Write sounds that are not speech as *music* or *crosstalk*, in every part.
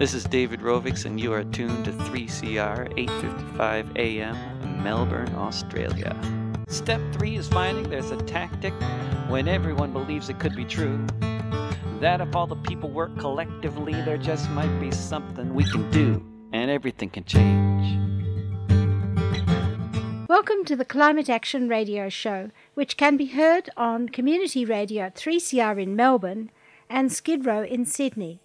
This is David Rovics, and you are tuned to 3CR 855 AM, Melbourne, Australia. Step three is finding there's a tactic when everyone believes it could be true. That if all the people work collectively, there just might be something we can do, and everything can change. Welcome to the Climate Action Radio Show, which can be heard on Community Radio 3CR in Melbourne and Skid Row in Sydney.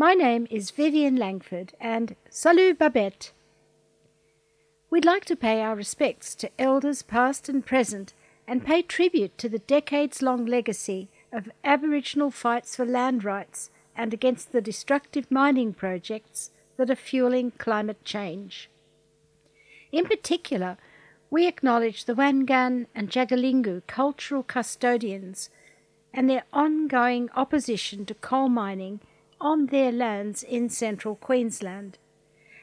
My name is Vivien Langford and salut Babette. We'd like to pay our respects to elders past and present and pay tribute to the decades long legacy of Aboriginal fights for land rights and against the destructive mining projects that are fueling climate change. In particular, we acknowledge the Wangan and Jagalingou cultural custodians and their ongoing opposition to coal mining on their lands in central Queensland,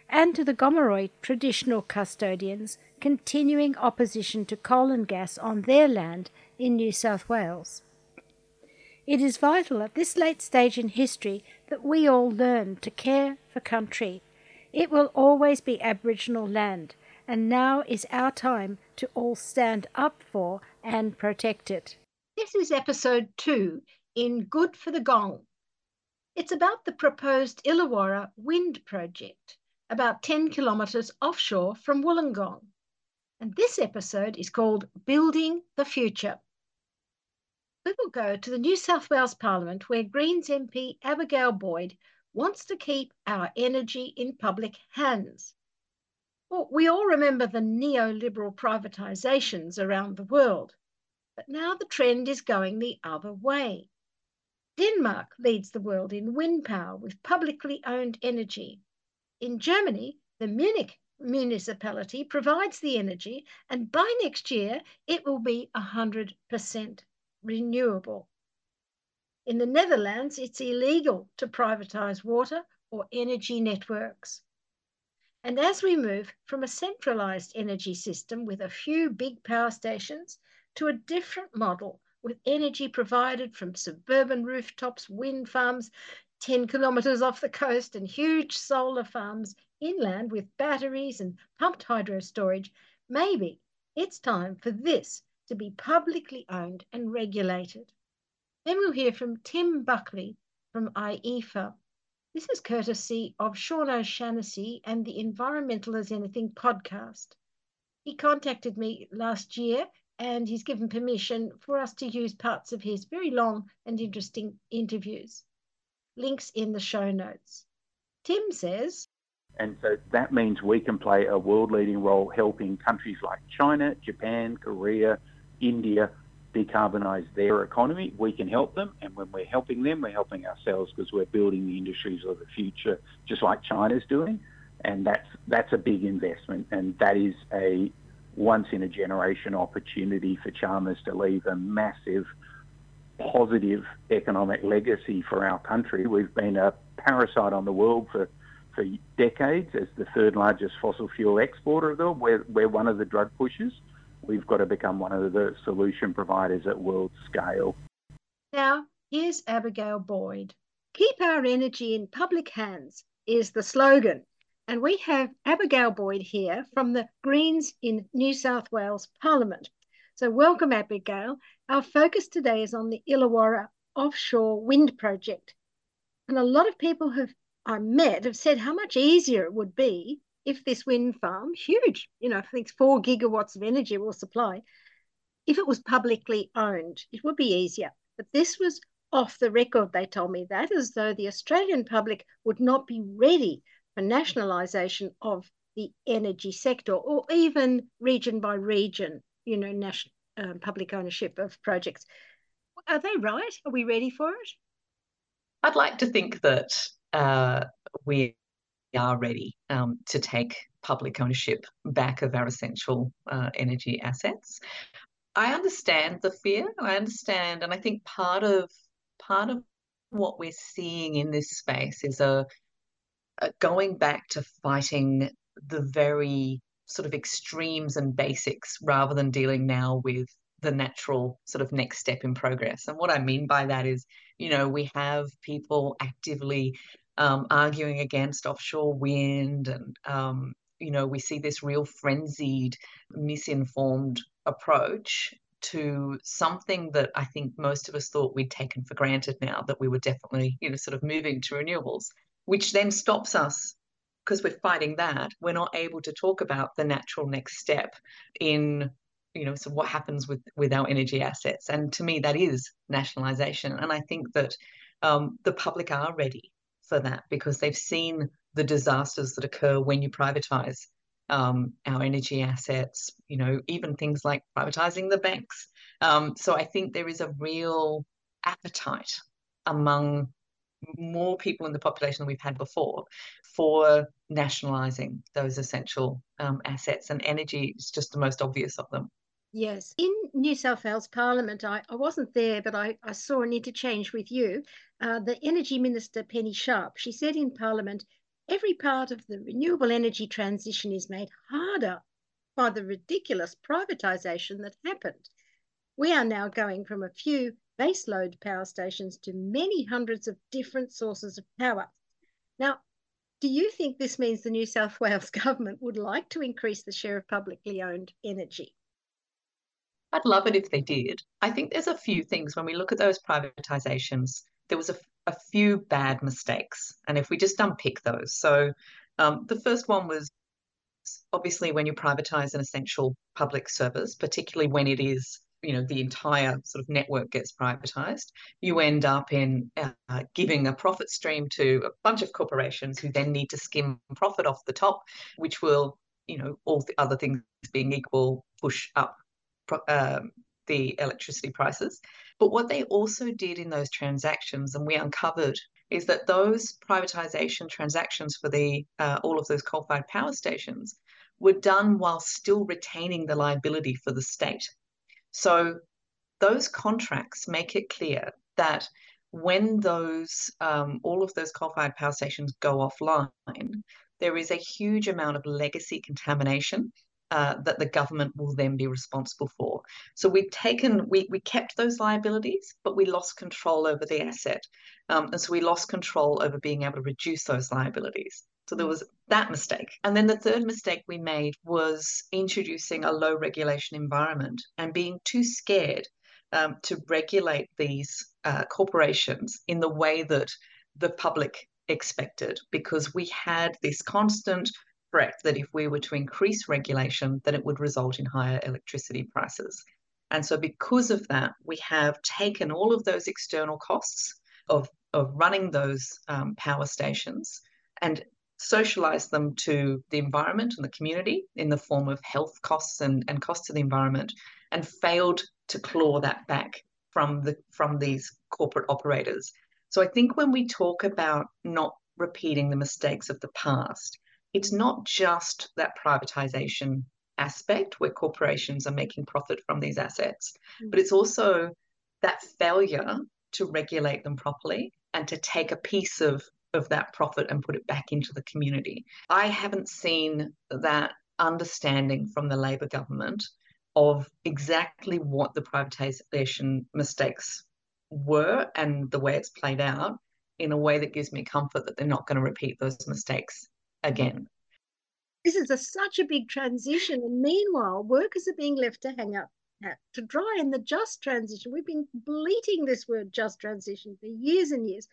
and to the Gomeroi traditional custodians continuing opposition to coal and gas on their land in New South Wales. It is vital at this late stage in history that we all learn to care for country. It will always be Aboriginal land and now is our time to all stand up for and protect it. This is episode two in Good for the Gong. It's about the proposed Illawarra wind project, about 10 kilometres offshore from Wollongong. And this episode is called Building the Future. We will go to the New South Wales Parliament where Greens MP Abigail Boyd wants to keep our energy in public hands. Well, we all remember the neoliberal privatisations around the world, but now the trend is going the other way. Denmark leads the world in wind power with publicly owned energy. In Germany, the Munich municipality provides the energy, and by next year, it will be 100% renewable. In the Netherlands, it's illegal to privatise water or energy networks. And as we move from a centralized energy system with a few big power stations to a different model with energy provided from suburban rooftops, wind farms 10 kilometres off the coast, and huge solar farms inland with batteries and pumped hydro storage, maybe it's time for this to be publicly owned and regulated. Then we'll hear from Tim Buckley from IEEFA. This is courtesy of Sean O'Shannessy and the Environmental as Anything podcast. He contacted me last year and he's given permission for us to use parts of his very long and interesting interviews. Links in the show notes. Tim says, and so that means we can play a world leading role helping countries like China, Japan, Korea, India decarbonise their economy, we can help them. And when we're helping them, we're helping ourselves because we're building the industries of the future, just like China's doing. And that's that's a big investment, and that is a once in a generation opportunity for Chalmers to leave a massive positive economic legacy for our country. We've been a parasite on the world for for decades as the third largest fossil fuel exporter of the world. We're, we're one of the drug pushers we've got to become one of the solution providers at world scale. Now, here's Abigail Boyd. Keep our energy in public hands is the slogan. And we have Abigail Boyd here from the Greens in New South Wales Parliament. So, welcome, Abigail. Our focus today is on the Illawarra offshore wind project. And a lot of people have I met have said how much easier it would be if this wind farm, huge, you know, I think four gigawatts of energy will supply, if it was publicly owned, it would be easier. But this was off the record, they told me that, as though the Australian public would not be ready for nationalisation of the energy sector or even region by region, you know, national um, public ownership of projects. Are they right? Are we ready for it? I'd like to think that uh, we are ready um, to take public ownership back of our essential uh, energy assets. I understand the fear. I understand, and I think part of part of what we're seeing in this space is a, a going back to fighting the very sort of extremes and basics rather than dealing now with the natural sort of next step in progress. And what I mean by that is, you know, we have people actively um, arguing against offshore wind. And, um, you know, we see this real frenzied, misinformed approach to something that I think most of us thought we'd taken for granted now that we were definitely, you know, sort of moving to renewables, which then stops us because we're fighting that. We're not able to talk about the natural next step in, you know, so what happens with with our energy assets. And to me, that is nationalisation. And I think that um, the public are ready for that because they've seen the disasters that occur when you privatise um, our energy assets, you know, even things like privatizing the banks. Um, so I think there is a real appetite among more people in the population than we've had before for nationalizing those essential um, assets, and energy is just the most obvious of them. Yes. In New South Wales Parliament, I, I wasn't there, but I, I saw an interchange with you. Uh, the Energy Minister, Penny Sharp, she said in Parliament, every part of the renewable energy transition is made harder by the ridiculous privatisation that happened. We are now going from a few baseload power stations to many hundreds of different sources of power. Now, do you think this means the New South *laughs* Wales government would like to increase the share of publicly owned energy? I'd love it if they did. I think there's a few things when we look at those privatizations. There was a a few bad mistakes. And if we just unpick those. So um, the first one was obviously when you privatize an essential public service, particularly when it is you know the entire sort of network gets privatized you end up in uh, giving a profit stream to a bunch of corporations who then need to skim profit off the top which will you know all the other things being equal push up um, the electricity prices but what they also did in those transactions, and we uncovered, is that those privatization transactions for the uh, all of those coal-fired power stations were done while still retaining the liability for the state. So those contracts make it clear that when those um, all of those coal-fired power stations go offline, there is a huge amount of legacy contamination uh, that the government will then be responsible for. So we've taken, we, we kept those liabilities, but we lost control over the asset. Um, and so we lost control over being able to reduce those liabilities. So there was that mistake. And then the third mistake we made was introducing a low regulation environment and being too scared um, to regulate these uh, corporations in the way that the public expected because we had this constant threat that if we were to increase regulation, then it would result in higher electricity prices. And so, because of that, we have taken all of those external costs of, of running those um, power stations and socialized them to the environment and the community in the form of health costs and, and costs to the environment, and failed to claw that back from the from these corporate operators. So I think when we talk about not repeating the mistakes of the past, it's not just that privatization aspect where corporations are making profit from these assets, mm. but it's also that failure to regulate them properly and to take a piece of of that profit and put it back into the community. I haven't seen that understanding from the Labor government of exactly what the privatization mistakes were and the way it's played out in a way that gives me comfort that they're not going to repeat those mistakes again. This is a, such a big transition. And meanwhile, workers are being left to hang up to dry in the just transition. We've been bleating this word just transition for years and years.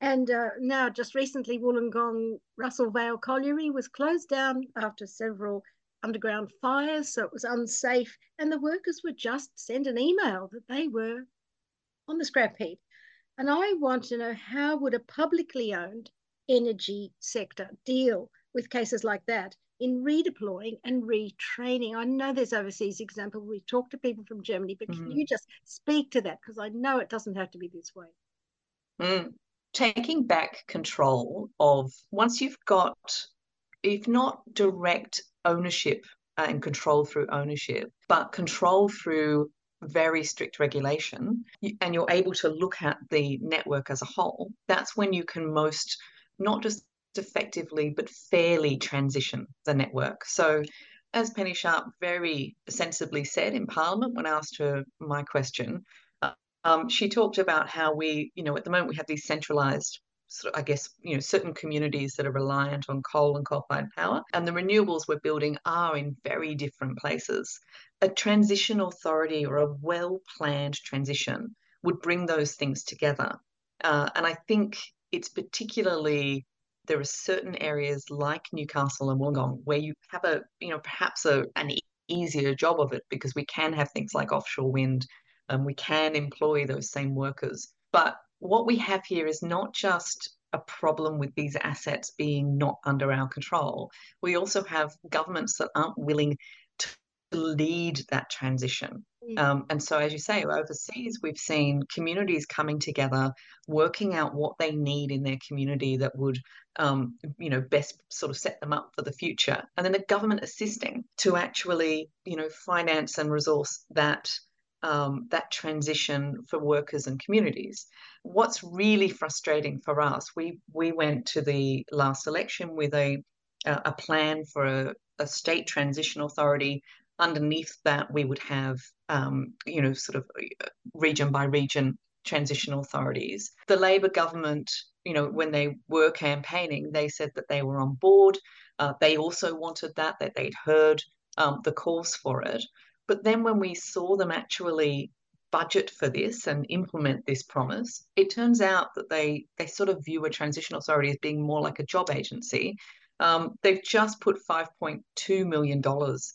And uh, now, just recently, Wollongong Russell Vale Colliery was closed down after several underground fires, so it was unsafe. And the workers were just sent an email that they were on the scrap heap. And I want to know how would a publicly owned energy sector deal with cases like that in redeploying and retraining. I know there's overseas example. We talk to people from Germany, but mm-hmm. can you just speak to that? Because I know it doesn't have to be this way. Mm. Taking back control of once you've got, if not direct ownership uh, and control through ownership, but control through very strict regulation, and you're able to look at the network as a whole, that's when you can most not just effectively but fairly transition the network. So, as Penny Sharp very sensibly said in Parliament when asked her my question, um, she talked about how we, you know, at the moment we have these centralised sort of, I guess, you know, certain communities that are reliant on coal and coal-fired power, and the renewables we're building are in very different places. A transition authority or a well-planned transition would bring those things together. Uh, and I think it's particularly there are certain areas like Newcastle and Wollongong where you have a, you know, perhaps a, an easier job of it because we can have things like offshore wind and we can employ those same workers. But what we have here is not just a problem with these assets being not under our control. We also have governments that aren't willing to lead that transition. Mm. Um, and so, as you say, overseas, we've seen communities coming together, working out what they need in their community that would, um, you know, best sort of set them up for the future. And then the government assisting to actually, you know, finance and resource that um, that transition for workers and communities. What's really frustrating for us, we we went to the last election with a a plan for a, a state transition authority. Underneath that, we would have um, you know sort of uh, region by region transition authorities. The Labor government, you know, when they were campaigning, they said that they were on board. Uh, they also wanted that, that they'd heard um, the calls for it. But then when we saw them actually budget for this and implement this promise, it turns out that they they sort of view a transition authority as being more like a job agency. Um, they've just put $5.2 million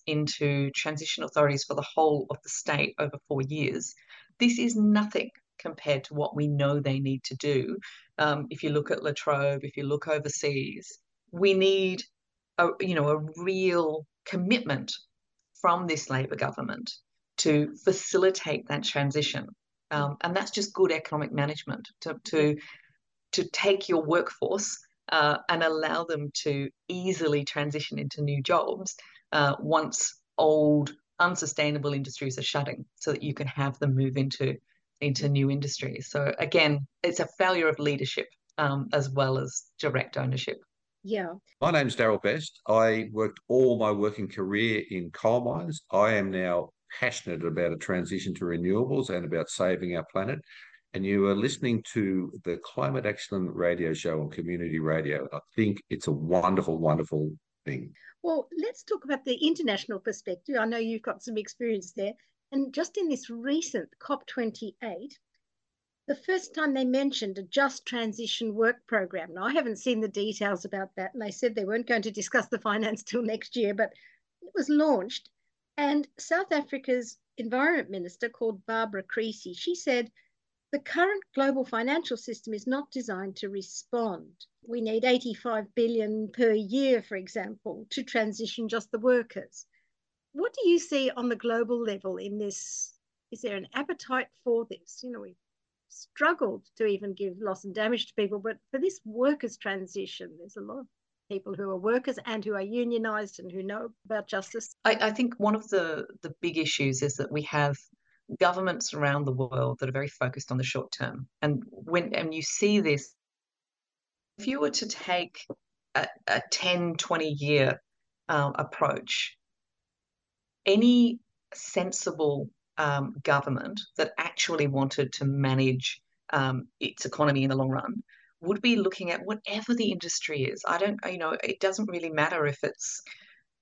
into transition authorities for the whole of the state over four years. This is nothing compared to what we know they need to do. Um, if you look at Latrobe, if you look overseas, we need a you know a real commitment from this Labor government to facilitate that transition. Um, and that's just good economic management to, to, to take your workforce uh, and allow them to easily transition into new jobs uh, once old, unsustainable industries are shutting so that you can have them move into, into new industries. So, again, it's a failure of leadership um, as well as direct ownership. Yeah. My name's Daryl Best. I worked all my working career in coal mines. I am now passionate about a transition to renewables and about saving our planet. And you are listening to the Climate Action Radio Show on Community Radio. I think it's a wonderful, wonderful thing. Well, let's talk about the international perspective. I know you've got some experience there. And just in this recent COP28, the first time they mentioned a just transition work program. Now, I haven't seen the details about that, and they said they weren't going to discuss the finance till next year, but it was launched. And South Africa's environment minister, called Barbara Creecy, she said, the current global financial system is not designed to respond. We need 85 billion per year, for example, to transition just the workers. What do you see on the global level in this? Is there an appetite for this? You know, we struggled to even give loss and damage to people. But for this workers' transition, there's a lot of people who are workers and who are unionized and who know about justice. I, I think one of the, the big issues is that we have governments around the world that are very focused on the short term. And when and you see this, if you were to take a, a 10, 20 year um, approach, any sensible um, government that actually wanted to manage um, its economy in the long run would be looking at whatever the industry is. I don't, you know, it doesn't really matter if it's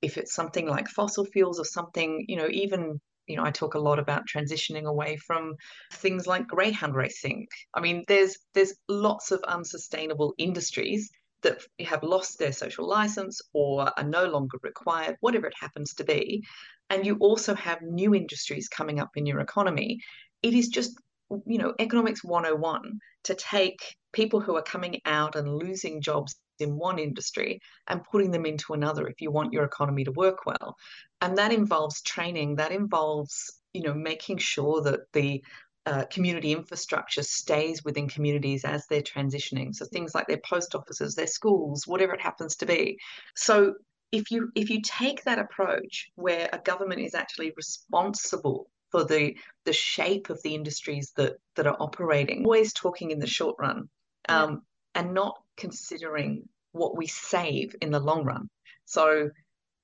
if it's something like fossil fuels or something, you know, even you know, I talk a lot about transitioning away from things like greyhound racing. I mean, there's there's lots of unsustainable industries that have lost their social license or are no longer required, whatever it happens to be and you also have new industries coming up in your economy, it is just, you know, economics 101 to take people who are coming out and losing jobs in one industry and putting them into another if you want your economy to work well. And that involves training, that involves, you know, making sure that the uh, community infrastructure stays within communities as they're transitioning. So things like their post offices, their schools, whatever it happens to be. So if you if you take that approach where a government is actually responsible for the the shape of the industries that that are operating, always talking in the short run, um, yeah. and not considering what we save in the long run. So,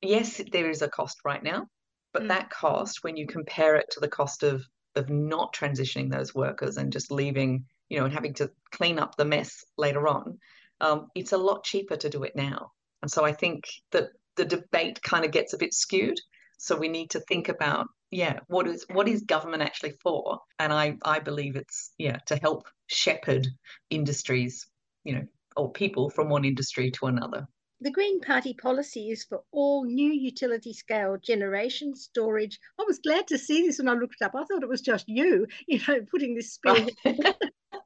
yes, there is a cost right now, but mm. that cost, when you compare it to the cost of of not transitioning those workers and just leaving you know, and having to clean up the mess later on, um, it's a lot cheaper to do it now. And so I think that the debate kind of gets a bit skewed. So we need to think about, yeah, what is what is government actually for? And I I believe it's yeah to help shepherd industries, you know, or people from one industry to another. The Green Party policy is for all new utility scale generation storage. I was glad to see this when I looked it up. I thought it was just you, you know, putting this spin. Oh. *laughs*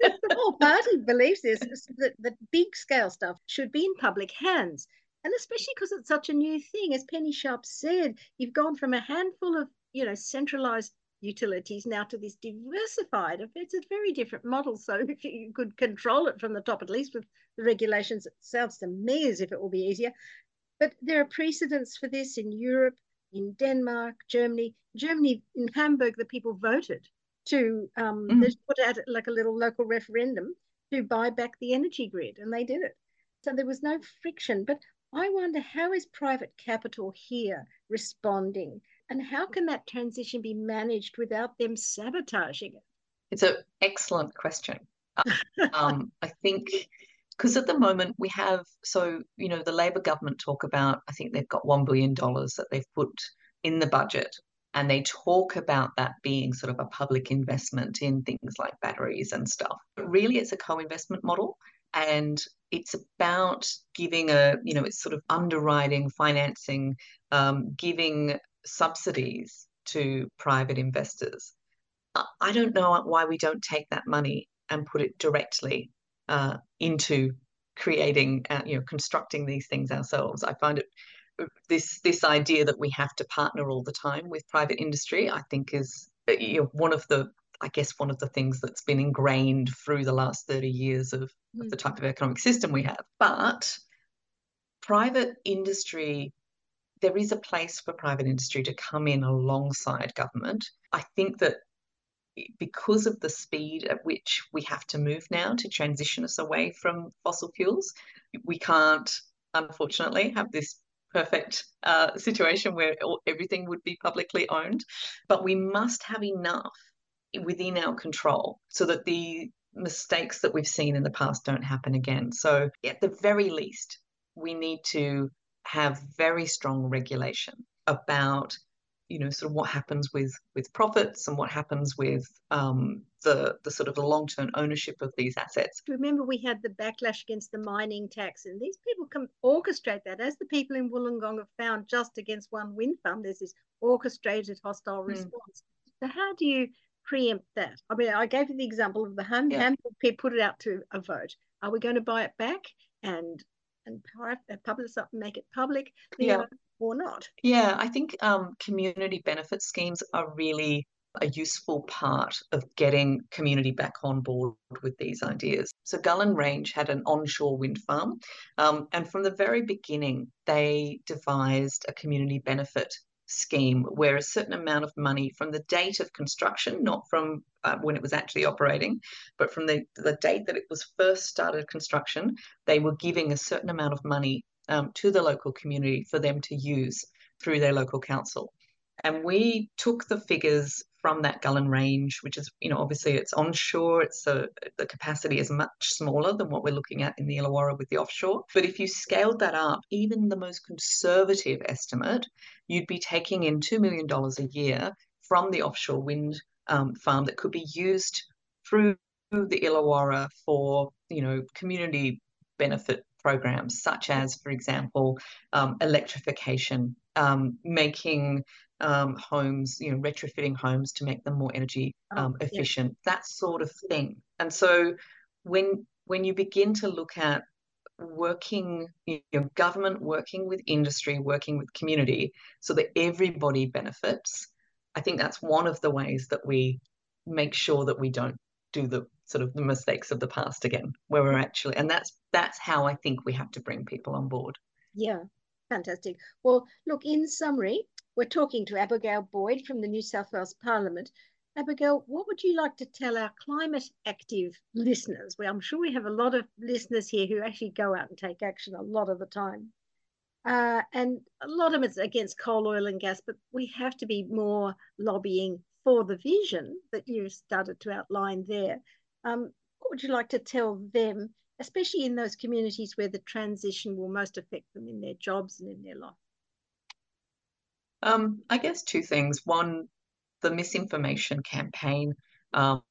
the whole party believes this that, that big scale stuff should be in public hands. And especially because it's such a new thing, as Penny Sharp said, you've gone from a handful of you know centralized utilities now to this diversified. It's a very different model. So if you could control it from the top, at least with the regulations, it sounds to me as if it will be easier. But there are precedents for this in Europe, in Denmark, Germany. Germany, in Hamburg, the people voted to um, mm. put out like a little local referendum to buy back the energy grid, and they did it. So there was no friction. But I wonder how is private capital here responding? And how can that transition be managed without them sabotaging it? It's an excellent question. um, I think because at the moment we have, so, you know, the Labor government talk about, I think they've got $1 billion that they've put in the budget. And they talk about that being sort of a public investment in things like batteries and stuff. But really, it's a co investment model. And it's about giving a, you know, it's sort of underwriting, financing, um, giving subsidies to private investors. I don't know why we don't take that money and put it directly uh, into creating, uh, you know, constructing these things ourselves. I find it this this idea that we have to partner all the time with private industry. I think is you know, one of the I guess one of the things that's been ingrained through the last 30 years of, mm. of the type of economic system we have. But private industry there is a place for private industry to come in alongside government. I think that because of the speed at which we have to move now to transition us away from fossil fuels, we can't, unfortunately, have this perfect uh, situation where everything would be publicly owned. But we must have enough within our control so that the mistakes that we've seen in the past don't happen again. So, at the very least, we need to have very strong regulation about you know sort of what happens with with profits and what happens with um, the the sort of the long term ownership of these assets. Remember, we had the backlash against the mining tax, and these people can orchestrate that, as the people in Wollongong have found just against one wind farm. There's this orchestrated hostile mm. response. So how do you preempt that? I mean, I gave you the example of the Ham yeah. Put it out to a vote. Are we going to buy it back? And and publish up make it public yeah. or not. Yeah, I think um, community benefit schemes are really a useful part of getting community back on board with these ideas. So Gullen Range had an onshore wind farm, um, and from the very beginning, they devised a community benefit scheme where a certain amount of money from the date of construction, not from uh, when it was actually operating, but from the, the date that it was first started construction, they were giving a certain amount of money um, to the local community for them to use through their local council. And we took the figures from that Gullen range, which is, you know, obviously it's onshore, it's a, the capacity is much smaller than what we're looking at in the Illawarra with the offshore. But if you scaled that up, even the most conservative estimate, you'd be taking in $2 million a year from the offshore wind um, farm that could be used through the Illawarra for, you know, community benefit programs, such as, for example, um, electrification, um, making um, homes, you know, retrofitting homes to make them more energy oh, um, efficient, yeah. that sort of thing. And so when when you begin to look at working, you know, government working with industry, working with community, so that everybody benefits, I think that's one of the ways that we make sure that we don't do the sort of the mistakes of the past again, where we're actually, and that's that's how I think we have to bring people on board. Yeah, fantastic. Well, look, in summary, we're talking to Abigail Boyd from the New South Wales Parliament. Abigail, what would you like to tell our climate active listeners? Well, I'm sure we have a lot of listeners here who actually go out and take action a lot of the time. Uh, and a lot of it's against coal, oil, and gas, but we have to be more lobbying for the vision that you started to outline there. Um, what would you like to tell them, especially in those communities where the transition will most affect them in their jobs and in their life? Um, I guess two things. One, the misinformation campaign um,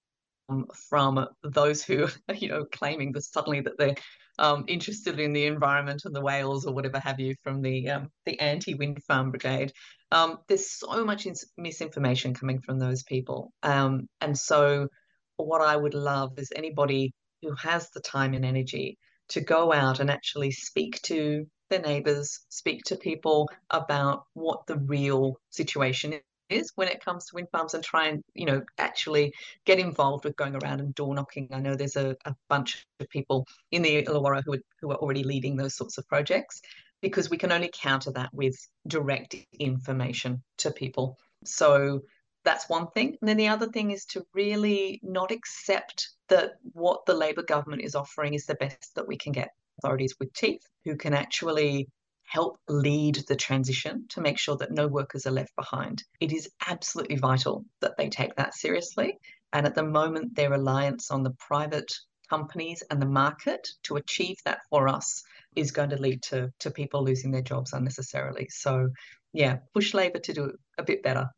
from those who are, *laughs* you know, claiming that suddenly that they're um, interested in the environment and the whales or whatever have you from the um, the anti-wind farm brigade. Um, there's so much misinformation coming from those people, um, and so what I would love is anybody who has the time and energy to go out and actually speak to their neighbors, speak to people about what the real situation is when it comes to wind farms and try and, you know, actually get involved with going around and door knocking. I know there's a, a bunch of people in the Illawarra who are, who are already leading those sorts of projects because we can only counter that with direct information to people. So that's one thing. And then the other thing is to really not accept that what the Labor government is offering is the best that we can get authorities with teeth who can actually help lead the transition to make sure that no workers are left behind. It is absolutely vital that they take that seriously. And at the moment, their reliance on the private companies and the market to achieve that for us is going to lead to, to people losing their jobs unnecessarily. So, yeah, push Labor to do a bit better.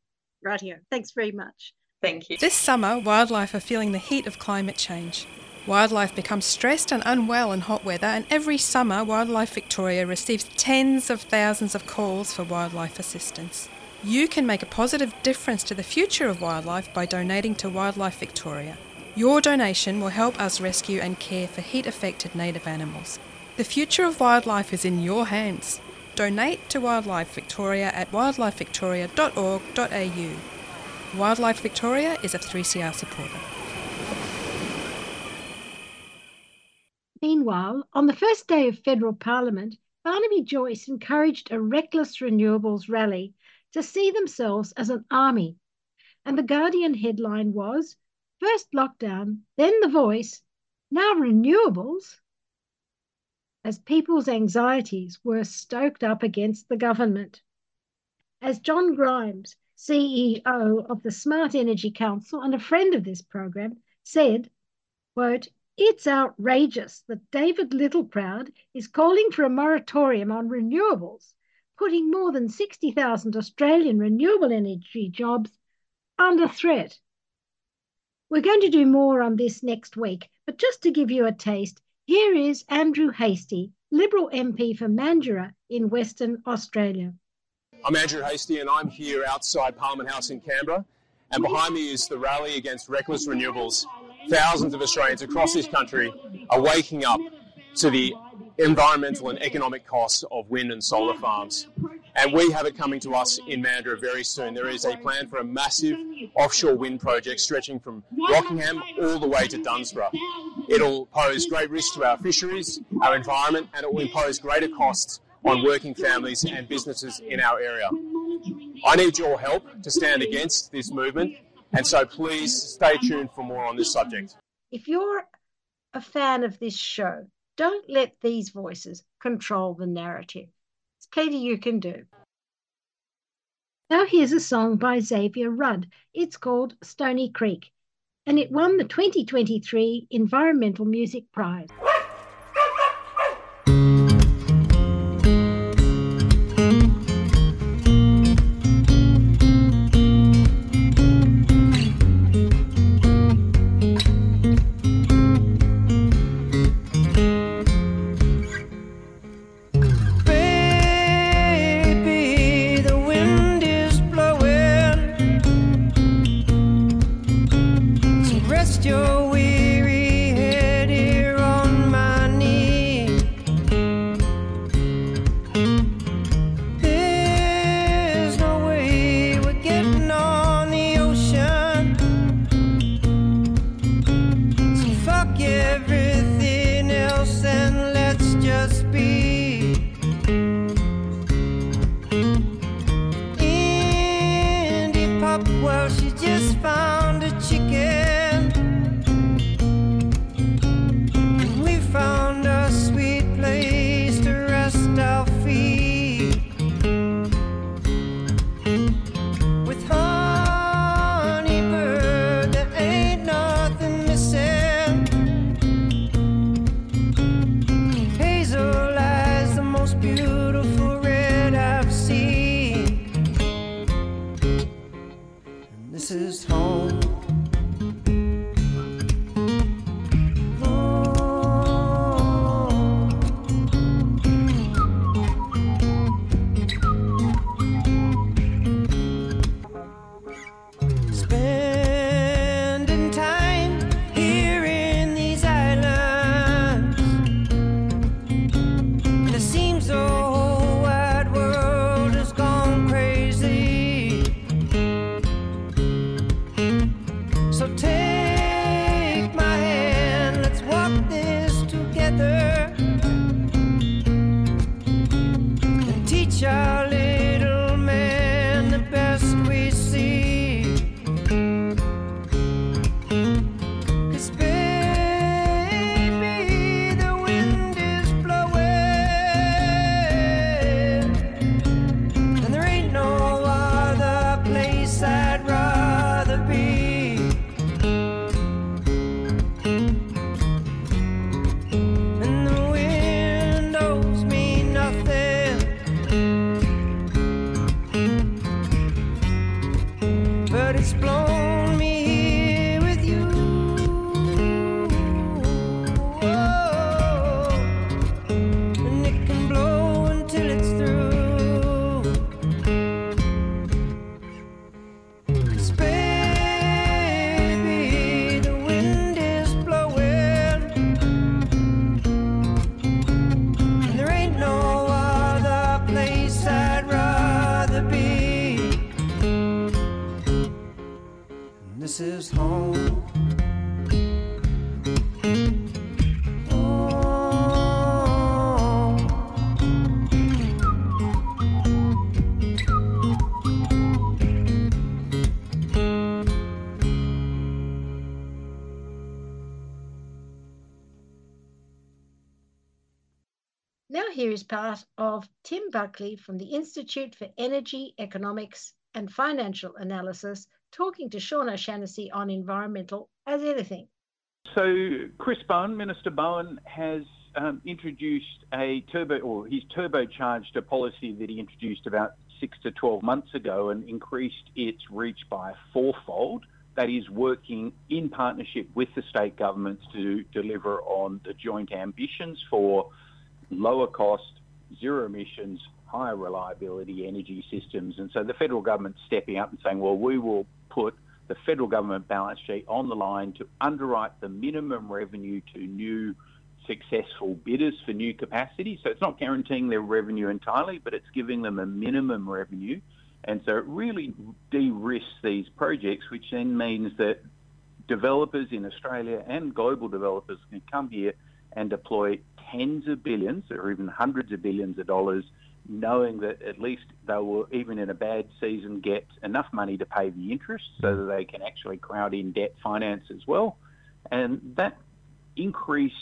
Right here. Thanks very much. Thank you. This summer, wildlife are feeling the heat of climate change. Wildlife becomes stressed and unwell in hot weather, and every summer, Wildlife Victoria receives tens of thousands of calls for wildlife assistance. You can make a positive difference to the future of wildlife by donating to Wildlife Victoria. Your donation will help us rescue and care for heat affected native animals. The future of wildlife is in your hands. Donate to Wildlife Victoria at wildlifevictoria.org.au. Wildlife Victoria is a 3CR supporter. Meanwhile, on the first day of federal parliament, Barnaby Joyce encouraged a reckless renewables rally to see themselves as an army. And the Guardian headline was First lockdown, then the voice, now renewables. As people's anxieties were stoked up against the government. As John Grimes, CEO of the Smart Energy Council and a friend of this program, said, quote, it's outrageous that David Littleproud is calling for a moratorium on renewables, putting more than 60,000 Australian renewable energy jobs under threat. We're going to do more on this next week, but just to give you a taste, here is Andrew Hastie, Liberal MP for Mandurah in Western Australia. I'm Andrew Hastie and I'm here outside Parliament House in Canberra. And behind me is the rally against reckless renewables. Thousands of Australians across this country are waking up to the environmental and economic costs of wind and solar farms. And we have it coming to us in Mandurah very soon. There is a plan for a massive offshore wind project stretching from Rockingham all the way to Dunsborough. It'll pose great risk to our fisheries, our environment, and it will impose greater costs on working families and businesses in our area. I need your help to stand against this movement, and so please stay tuned for more on this subject. If you're a fan of this show, don't let these voices control the narrative. It's plenty you can do. Now here's a song by Xavier Rudd. It's called Stony Creek, and it won the 2023 Environmental Music Prize. Part of Tim Buckley from the Institute for Energy, Economics and Financial Analysis talking to Sean O'Shannessy on environmental as anything. So, Chris Bowen, Minister Bowen, has um, introduced a turbo, or he's turbocharged a policy that he introduced about six to 12 months ago and increased its reach by fourfold. That is working in partnership with the state governments to deliver on the joint ambitions for lower cost, zero emissions, higher reliability energy systems. And so the federal government's stepping up and saying, well, we will put the federal government balance sheet on the line to underwrite the minimum revenue to new successful bidders for new capacity. So it's not guaranteeing their revenue entirely, but it's giving them a minimum revenue. And so it really de risks these projects, which then means that developers in Australia and global developers can come here and deploy tens of billions or even hundreds of billions of dollars, knowing that at least they will, even in a bad season, get enough money to pay the interest so that they can actually crowd in debt finance as well. And that increased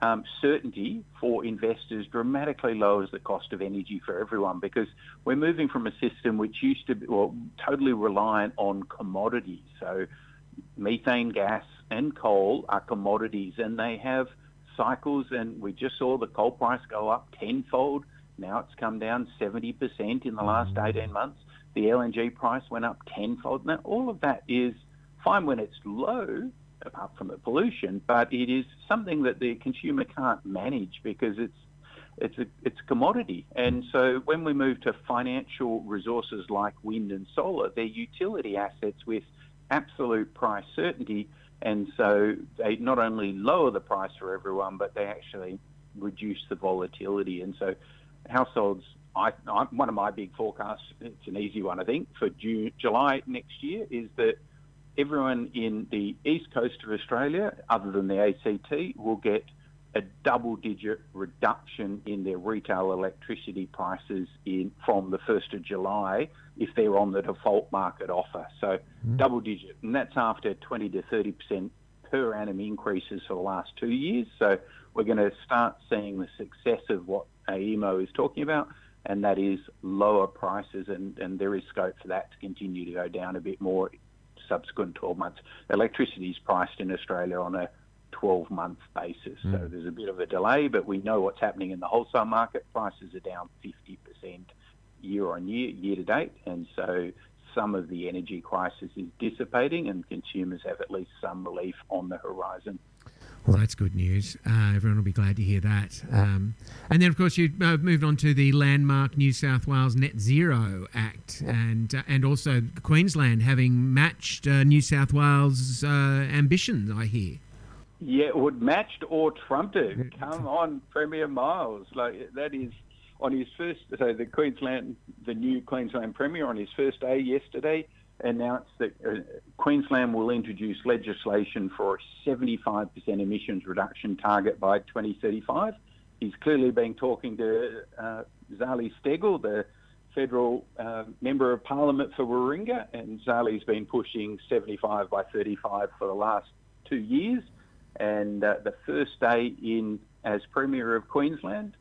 um, certainty for investors dramatically lowers the cost of energy for everyone because we're moving from a system which used to be well, totally reliant on commodities. So methane gas and coal are commodities and they have cycles, and we just saw the coal price go up tenfold. Now it's come down 70% in the last mm. 18 months. The LNG price went up tenfold. Now, all of that is fine when it's low, apart from the pollution, but it is something that the consumer can't manage because it's it's a it's a commodity. And so when we move to financial resources like wind and solar, they're utility assets with absolute price certainty and so they not only lower the price for everyone, but they actually reduce the volatility. And so households, I, I, one of my big forecasts, it's an easy one, I think, for June, July next year is that everyone in the east coast of Australia, other than the ACT, will get a double-digit reduction in their retail electricity prices in from the 1st of July if they're on the default market offer. So mm. double-digit, and that's after 20 to 30 percent per annum increases for the last two years. So we're going to start seeing the success of what AEMO is talking about, and that is lower prices, and, and there is scope for that to continue to go down a bit more subsequent 12 months. Electricity is priced in Australia on a 12 month basis. Mm. So hmm. there's a bit of a delay, but we know what's happening in the wholesale market. Prices are down 50% year on year, year to date. And so some of the energy crisis is dissipating and consumers have at least some relief on the horizon. Well, that's good news. Uh, everyone will be glad to hear that. Um, and then, of course, you uh, moved on to the landmark New South Wales Net Zero Act, and uh, and also Queensland having matched uh, New South Wales' uh, ambitions. I hear. Yeah, would matched or trumped it. Come on, Premier Miles. Like that is on his first. So the Queensland, the new Queensland Premier, on his first day yesterday, announced that uh, Queensland will introduce legislation for a 75% emissions reduction target by 2035. He's clearly been talking to uh, Zali Steggall, the federal uh, member of parliament for Warringah, and Zali's been pushing 75 by 35 for the last two years. And uh, the first day in as Premier of Queensland,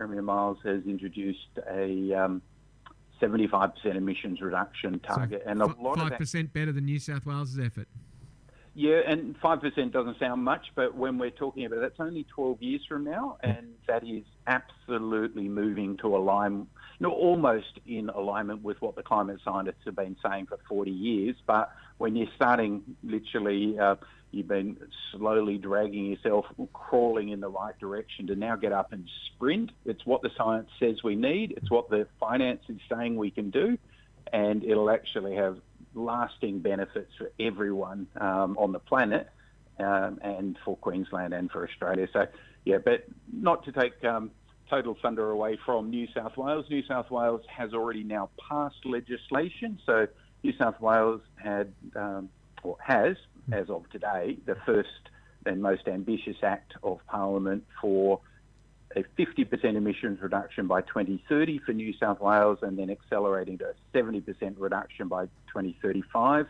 Premier Miles has introduced a um, 75% emissions reduction target, so and a lot five percent better than New South Wales' effort. Yeah, and five percent doesn't sound much, but when we're talking about it, that's only 12 years from now, and that is absolutely moving to align, you know, almost in alignment with what the climate scientists have been saying for 40 years. But when you're starting literally. Uh, You've been slowly dragging yourself, crawling in the right direction to now get up and sprint. It's what the science says we need. It's what the finance is saying we can do. And it'll actually have lasting benefits for everyone um, on the planet um, and for Queensland and for Australia. So, yeah, but not to take um, total thunder away from New South Wales. New South Wales has already now passed legislation. So, New South Wales had um, or has, as of today, the first and most ambitious act of Parliament for a 50% emissions reduction by 2030 for New South Wales and then accelerating to a 70% reduction by 2035.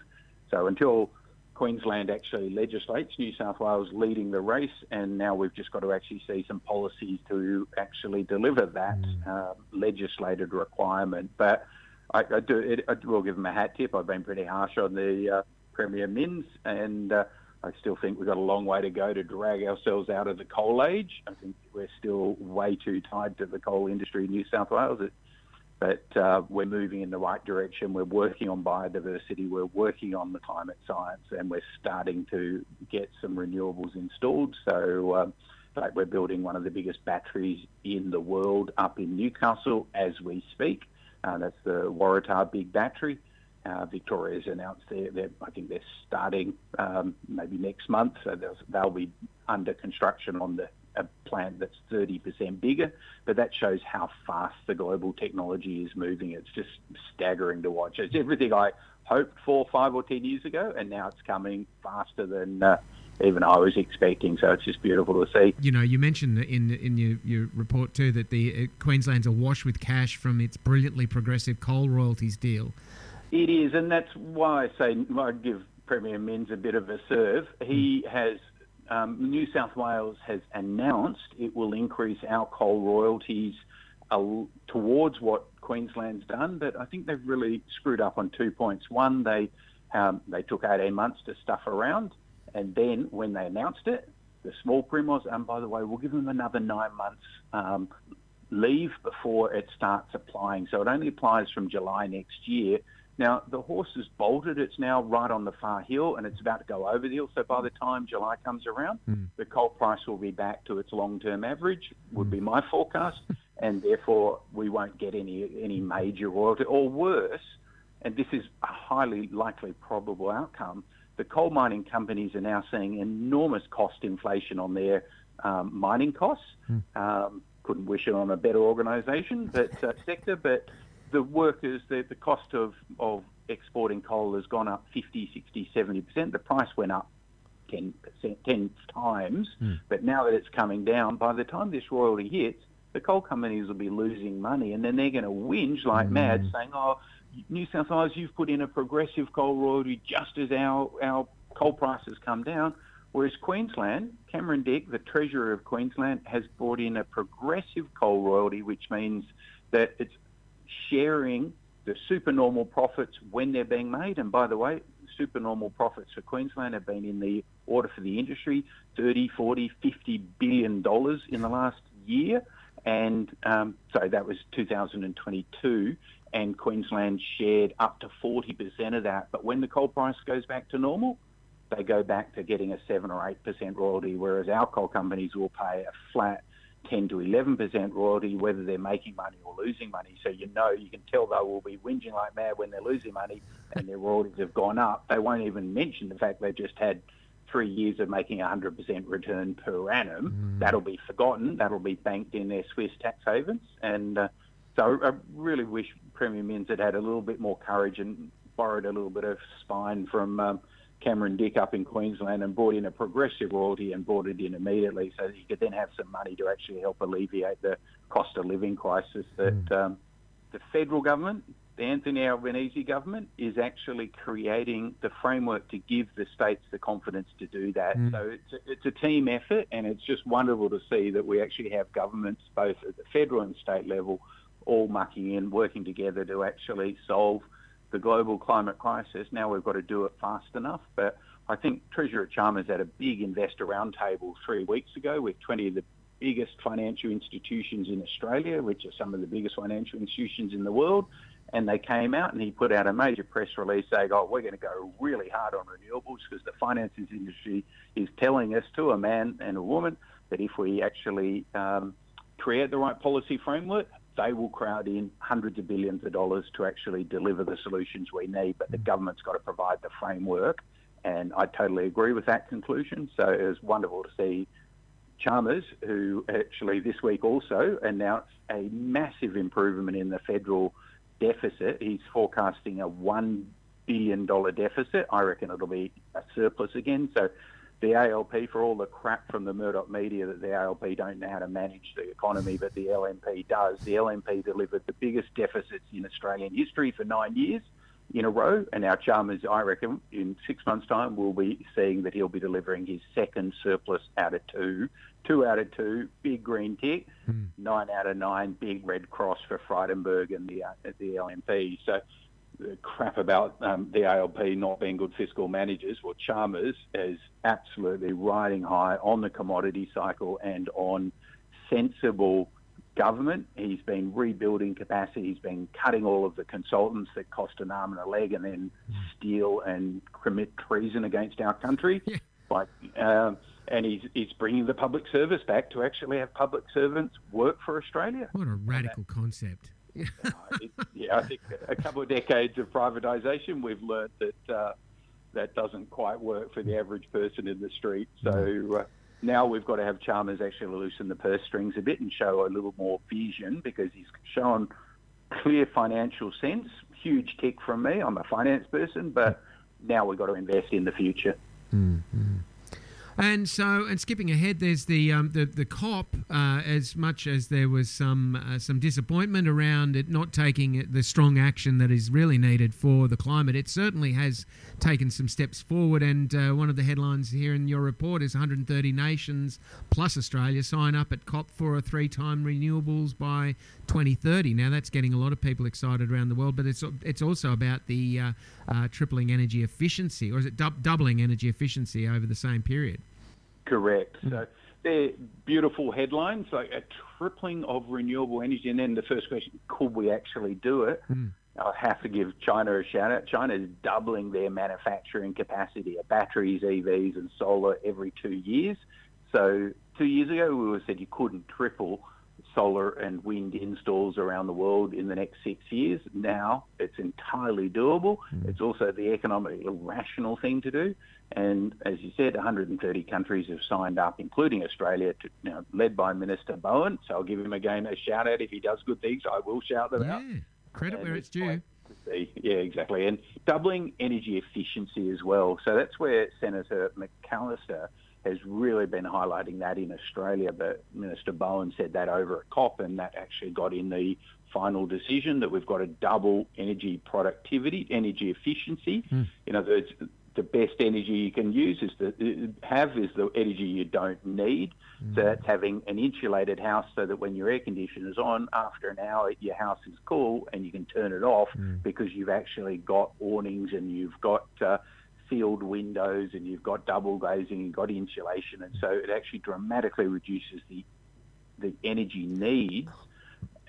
So until Queensland actually legislates, New South Wales leading the race, and now we've just got to actually see some policies to actually deliver that mm. uh, legislated requirement. But I, I do, it, I will give them a hat tip. I've been pretty harsh on the uh, Premier Minns, and uh, I still think we've got a long way to go to drag ourselves out of the coal age. I think we're still way too tied to the coal industry in New South Wales. It, but uh, we're moving in the right direction. We're working on biodiversity. We're working on the climate science, and we're starting to get some renewables installed. So, like we're building one of the biggest batteries in the world up in Newcastle as we speak. Uh, that's the Waratah Big Battery. Uh, Victoria's announced they're, I think they're starting um, maybe next month, so they'll, be under construction on the a plant that's 30% bigger, but that shows how fast the global technology is moving. It's just staggering to watch. It's everything I hoped for five or 10 years ago, and now it's coming faster than uh, even I was expecting. So it's just beautiful to see. You know, you mentioned in in your, your report too that the uh, Queensland's awash with cash from its brilliantly progressive coal royalties deal. It is, and that's why I say I'd give Premier Minns a bit of a serve. He hmm. has, um, New South Wales has announced it will increase our coal royalties towards what Queensland's done, but I think they've really screwed up on two points. One, they um, they took 18 months to stuff around, and then when they announced it, the small prim was, and by the way, we'll give them another nine months um, leave before it starts applying. So it only applies from July next year. Now, the horse has bolted. It's now right on the far hill and it's about to go over the hill. So by the time July comes around, mm. the coal price will be back to its long-term average, would mm. be my forecast. *laughs* and therefore, we won't get any, any major royalty. Or worse, and this is a highly likely probable outcome, the coal mining companies are now seeing enormous cost inflation on their um, mining costs. Mm. Um, couldn't wish it on a better organisation, *laughs* but uh, sector. But the workers, the, the cost of, of exporting coal has gone up 50, 60, 70%. The price went up 10%, 10 times. Mm. But now that it's coming down, by the time this royalty hits, the coal companies will be losing money and then they're going to whinge like mm. mad saying, oh, New South Wales, you've put in a progressive coal royalty just as our, our coal prices come down. Whereas Queensland, Cameron Dick, the Treasurer of Queensland, has brought in a progressive coal royalty, which means that it's sharing the supernormal profits when they're being made. And by the way, supernormal profits for Queensland have been in the order for the industry 30, 40, 50 billion dollars in the last year. And um, so that was 2022, and Queensland shared up to 40% of that. But when the coal price goes back to normal, they go back to getting a 7 or 8% royalty, whereas our coal companies will pay a flat 10 to 11% royalty, whether they're making money or losing money. So you know, you can tell they will be whinging like mad when they're losing money and their royalties have gone up. They won't even mention the fact they've just had three years of making 100% return per annum. Mm. That'll be forgotten. That'll be banked in their Swiss tax havens. And uh, so I really wish Premier Minns had had a little bit more courage and borrowed a little bit of spine from um, Cameron Dick up in Queensland and brought in a progressive royalty and brought it in immediately so that you could then have some money to actually help alleviate the cost of living crisis that mm. um, the federal government, the Anthony Albanese government, is actually creating the framework to give the states the confidence to do that. Mm. So it's a, it's a team effort and it's just wonderful to see that we actually have governments both at the federal and state level all mucking in, working together to actually solve – the global climate crisis. Now we've got to do it fast enough. But I think Treasurer Chalmers had a big investor roundtable three weeks ago with 20 of the biggest financial institutions in Australia, which are some of the biggest financial institutions in the world. And they came out and he put out a major press release saying, oh, we're going to go really hard on renewables because the finances industry is telling us to a man and a woman that if we actually um, create the right policy framework, they will crowd in hundreds of billions of dollars to actually deliver the solutions we need, but the mm. government's got to provide the framework. And I totally agree with that conclusion. So it was wonderful to see Chalmers, who actually this week also announced a massive improvement in the federal deficit. He's forecasting a $1 billion deficit. I reckon it'll be a surplus again. So the ALP, for all the crap from the Murdoch media that the ALP don't know how to manage the economy, but the LNP does. The LNP delivered the biggest deficits in Australian history for nine years in a row. And our Chalmers, I reckon, in six months' time, we'll be seeing that he'll be delivering his second surplus out of two. Two out of two, big green tick. Mm. Nine out of nine, big red cross for Frydenberg and the uh, the LNP. So crap about um, the ALP not being good fiscal managers, well, Chalmers is absolutely riding high on the commodity cycle and on sensible government. He's been rebuilding capacity. He's been cutting all of the consultants that cost an arm and a leg and then steal and commit treason against our country. *laughs* Yeah. Like, um, and he's, he's bringing the public service back to actually have public servants work for Australia. What a radical concept. It, *laughs* yeah, I think a couple of decades of privatisation, we've learned that uh, that doesn't quite work for the average person in the street. So uh, now we've got to have Chalmers actually loosen the purse strings a bit and show a little more vision because he's shown clear financial sense. Huge tick from me. I'm a finance person, but now we've got to invest in the future. Mm-hmm. And so, and skipping ahead, there's the um, the the COP. Uh, as much as there was some uh, some disappointment around it not taking the strong action that is really needed for the climate, it certainly has taken some steps forward. And uh, one of the headlines here in your report is 130 nations plus Australia sign up at COP for a three-time renewables by 2030. Now that's getting a lot of people excited around the world, but it's it's also about the uh, uh, tripling energy efficiency, or is it du- doubling energy efficiency over the same period? Correct. Mm. So they're beautiful headlines, like a tripling of renewable energy. And then the first question, could we actually do it? Mm. I have to give China a shout out. China is doubling their manufacturing capacity of batteries, EVs, and solar every two years. So two years ago, we were said you couldn't triple solar and wind installs around the world in the next six years. Now it's entirely doable. Mm. It's also the economically rational thing to do. And as you said, 130 countries have signed up, including Australia, to, you know, led by Minister Bowen. So I'll give him again a shout out. If he does good things, I will shout them yeah. out. Credit and where it's due. Yeah, exactly. And doubling energy efficiency as well. So that's where Senator McAllister has really been highlighting that in Australia. But Minister Bowen said that over at COP, and that actually got in the final decision that we've got to double energy productivity, energy efficiency. Mm. In other words, the best energy you can use is the have is the energy you don't need. Mm. So that's having an insulated house so that when your air conditioner is on, after an hour your house is cool and you can turn it off mm. because you've actually got awnings and you've got uh, sealed windows and you've got double glazing, you've got insulation, and so it actually dramatically reduces the the energy needs.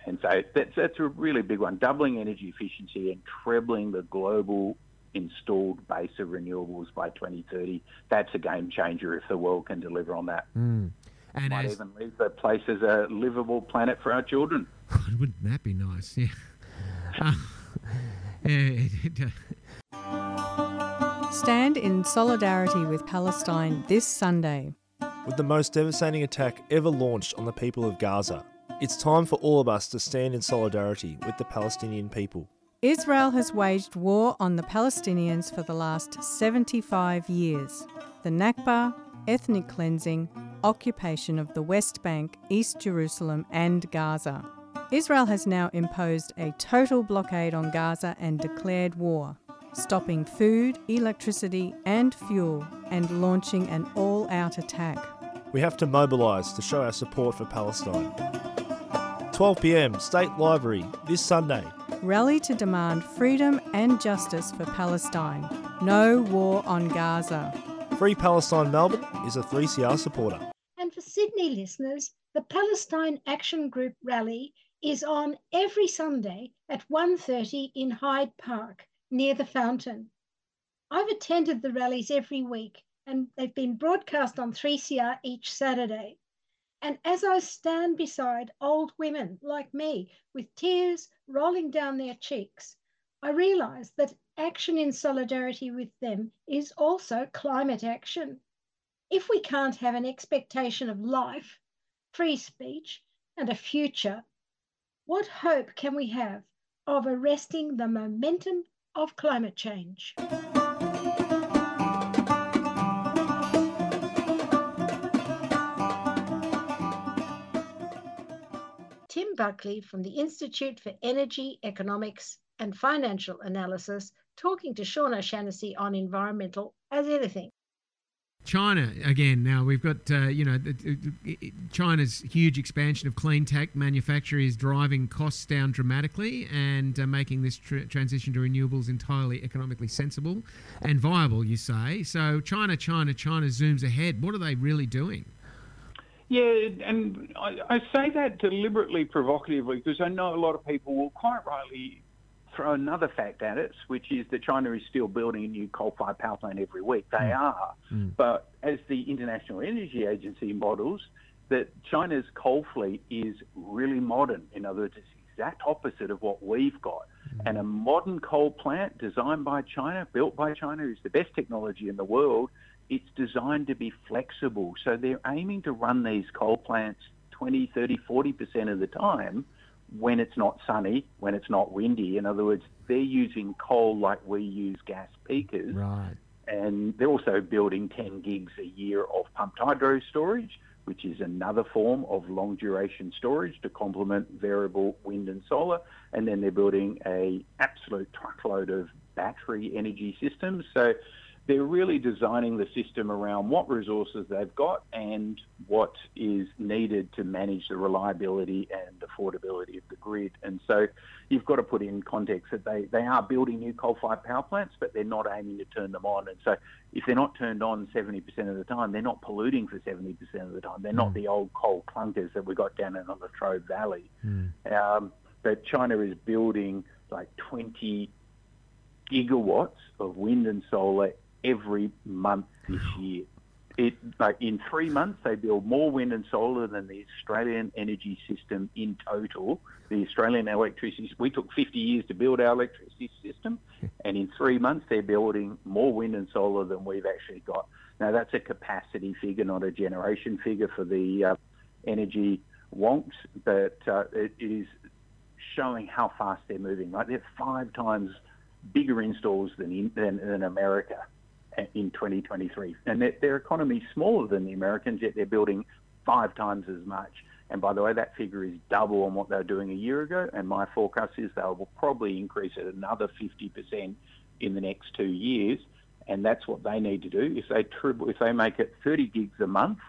And so that's that's a really big one, doubling energy efficiency and trebling the global installed base of renewables by 2030. That's a game changer if the world can deliver on that. Mm. And Might as... even leave the place as a livable planet for our children. *laughs* Wouldn't that be nice? Yeah. Uh, *laughs* Stand in solidarity with Palestine this Sunday. With the most devastating attack ever launched on the people of Gaza, it's time for all of us to stand in solidarity with the Palestinian people. Israel has waged war on the Palestinians for the last 75 years. The Nakba, ethnic cleansing, occupation of the West Bank, East Jerusalem, and Gaza. Israel has now imposed a total blockade on Gaza and declared war, stopping food, electricity, and fuel, and launching an all out attack. We have to mobilise to show our support for Palestine. 12 pm, State Library, this Sunday, rally to demand freedom and justice for Palestine. No war on Gaza. Free Palestine Melbourne is a 3CR supporter. And for Sydney listeners, the Palestine Action Group rally is on every Sunday at 1:30 in Hyde Park near the fountain. I've attended the rallies every week and they've been broadcast on 3CR each Saturday. And as I stand beside old women like me with tears rolling down their cheeks, I realize that action in solidarity with them is also climate action. If we can't have an expectation of life, free speech, and a future, what hope can we have of arresting the momentum of climate change. Buckley from the Institute for Energy, Economics and Financial Analysis talking to Sean O'Shannessy on environmental as anything. China again. Now we've got uh, you know China's huge expansion of clean tech manufacture is driving costs down dramatically and uh, making this tr- transition to renewables entirely economically sensible and viable. You say so. China, China, China zooms ahead. What are they really doing? Yeah, and I, I say that deliberately provocatively because I know a lot of people will quite rightly throw another fact at us, which is that China is still building a new coal-fired power plant every week. They mm. are, mm. but as the International Energy Agency models, that China's coal fleet is really modern. In other words, it's the exact opposite of what we've got. Mm. And a modern coal plant designed by China, built by China, is the best technology in the world. It's designed to be flexible. So they're aiming to run these coal plants 20, 30, 40% of the time when it's not sunny, when it's not windy. In other words, they're using coal like we use gas peakers. Right. And they're also building 10 gigs a year of pumped hydro storage, which is another form of long duration storage to complement variable wind and solar. And then they're building a absolute truckload of battery energy systems. So they're really designing the system around what resources they've got and what is needed to manage the reliability and affordability of the grid. And so you've got to put in context that they, they are building new coal-fired power plants, but they're not aiming to turn them on. And so if they're not turned on 70% of the time, they're not polluting for 70% of the time. They're not hmm. the old coal clunkers that we got down in the Latrobe Valley. Mm. Um, but China is building like 20 gigawatts of wind and solar every month this year. It, like in three months, they build more wind and solar than the Australian energy system in total. The Australian electricity, we took 50 years to build our electricity system, *laughs* and in three months, they're building more wind and solar than we've actually got. Now, that's a capacity figure, not a generation figure for the uh, energy wonks, but uh, it is showing how fast they're moving. Right, they're five times bigger installs than, in, than, than America in 2023. And their, their economy is smaller than the Americans, yet they're building five times as much. And by the way, that figure is double on what they were doing a year ago. And my forecast is they will probably increase at another 50% in the next two years. And that's what they need to do. If they triple, if they make it 30 gigs a month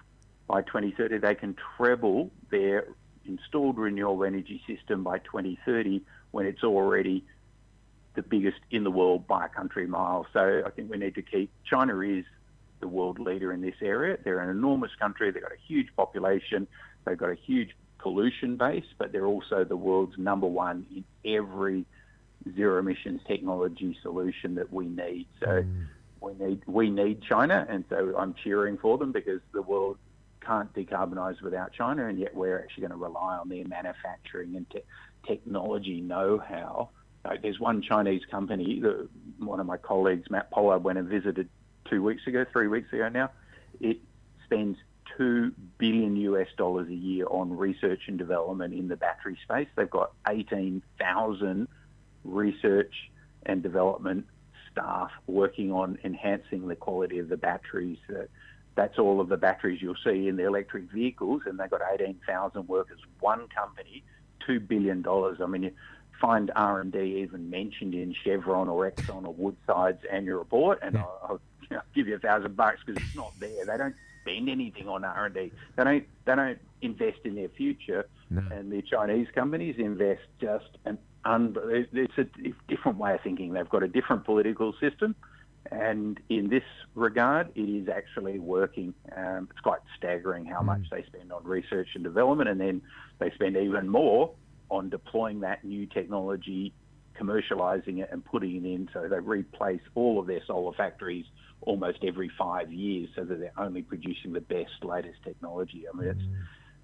by 2030, they can treble their installed renewable energy system by 2030 when it's already the biggest in the world by a country mile. So I think we need to keep China is the world leader in this area. They're an enormous country. They've got a huge population. They've got a huge pollution base, but they're also the world's number one in every zero emissions technology solution that we need. So mm. we need we need China, and so I'm cheering for them because the world can't decarbonise without China, and yet we're actually going to rely on their manufacturing and te- technology know-how uh, there's one Chinese company that one of my colleagues, Matt Pollard, went and visited two weeks ago, three weeks ago now. It spends two billion US dollars a year on research and development in the battery space. They've got 18,000 research and development staff working on enhancing the quality of the batteries. Uh, that's all of the batteries you'll see in the electric vehicles, and they've got 18,000 workers. One company, two billion dollars. I mean, find R&D even mentioned in Chevron or Exxon or Woodside's annual report, and yeah. I'll, I'll *laughs* you know, give you a thousand bucks because it's not there. They don't spend anything on R&D. They don't. They don't invest in their future. No. And the Chinese companies invest just an un- It's a different way of thinking. They've got a different political system. And in this regard, it is actually working. Um, it's quite staggering how mm. much they spend on research and development, and then they spend even more on deploying that new technology, commercializing it, and putting it in. So they replace all of their solar factories almost every five years, so that they're only producing the best, latest technology. I mean, it's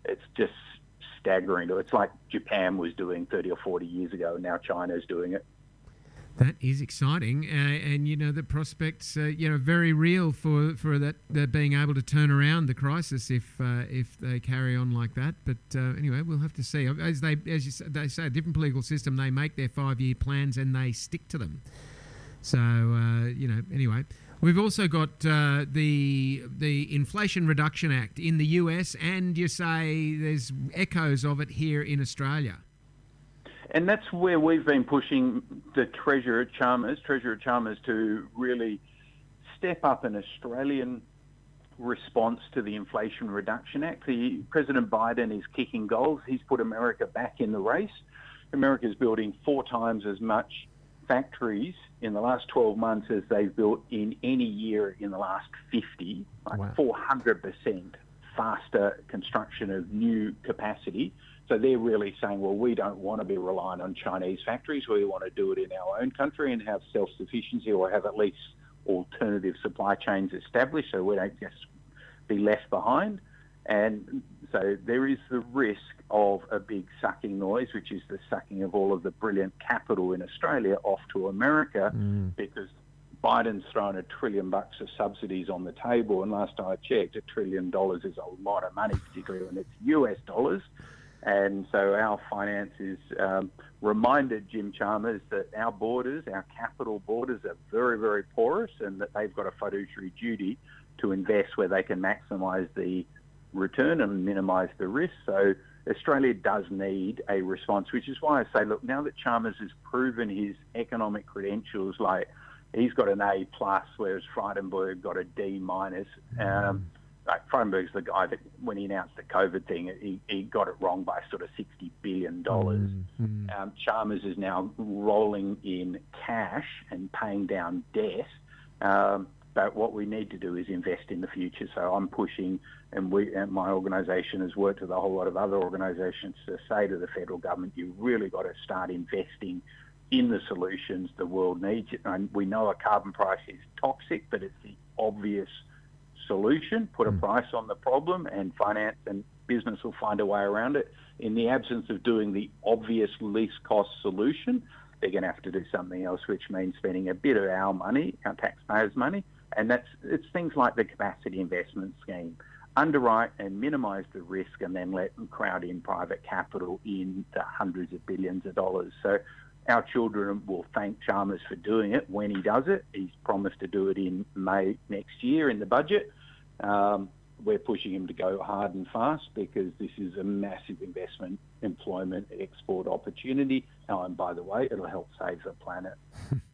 it's just staggering. It's like Japan was doing 30 or 40 years ago, and now China's doing it. That is exciting, uh, and you know the prospects, uh, you know, very real for for that being able to turn around the crisis if uh, if they carry on like that. But uh, anyway, we'll have to see. As they as you, they say, a different political system, they make their five year plans and they stick to them. So uh, you know, anyway. We've also got uh, the the Inflation Reduction Act in the US, and you say there's echoes of it here in Australia. And that's where we've been pushing the Treasurer Chalmers, Treasurer Chalmers, to really step up an Australian response to the Inflation Reduction Act. The, President Biden is kicking goals. He's put America back in the race. America is building four times as much factories in the last 12 months as they've built in any year in the last 50, like wow. 400% faster construction of new capacity. So they're really saying, well, we don't want to be reliant on Chinese factories. We want to do it in our own country and have self sufficiency or have at least alternative supply chains established so we don't just be left behind. And so there is the risk of a big sucking noise, which is the sucking of all of the brilliant capital in Australia off to America, mm. because Biden's thrown a trillion bucks of subsidies on the table. And last I checked, a trillion dollars is a lot of money, particularly when it's US dollars. And so our finances um, reminded Jim Chalmers that our borders, our capital borders, are very, very porous and that they've got a fiduciary duty to invest where they can maximise the return and minimise the risk. So Australia does need a response, which is why I say, look, now that Chalmers has proven his economic credentials, like he's got an A plus, whereas Frydenberg got a D minus. Um, like Frydenberg's the guy that, when he announced the COVID thing, he, he got it wrong by sort of sixty billion dollars. Mm-hmm. Um, Chalmers is now rolling in cash and paying down debt. Um, but what we need to do is invest in the future. So I'm pushing, and we, and my organisation has worked with a whole lot of other organisations to say to the federal government, you really got to start investing in the solutions the world needs. And we know a carbon price is toxic, but it's the obvious solution. Put a mm. price on the problem, and finance and business will find a way around it. In the absence of doing the obvious least cost solution, they're going to have to do something else, which means spending a bit of our money, our taxpayers' money, and that's it's things like the capacity investment scheme. Underwrite and minimise the risk, and then let them crowd in private capital in the hundreds of billions of dollars. So our children will thank Chalmers for doing it when he does it. He's promised to do it in May next year in the budget. Um, we're pushing him to go hard and fast because this is a massive investment, employment, export opportunity. Oh, and by the way, it'll help save the planet.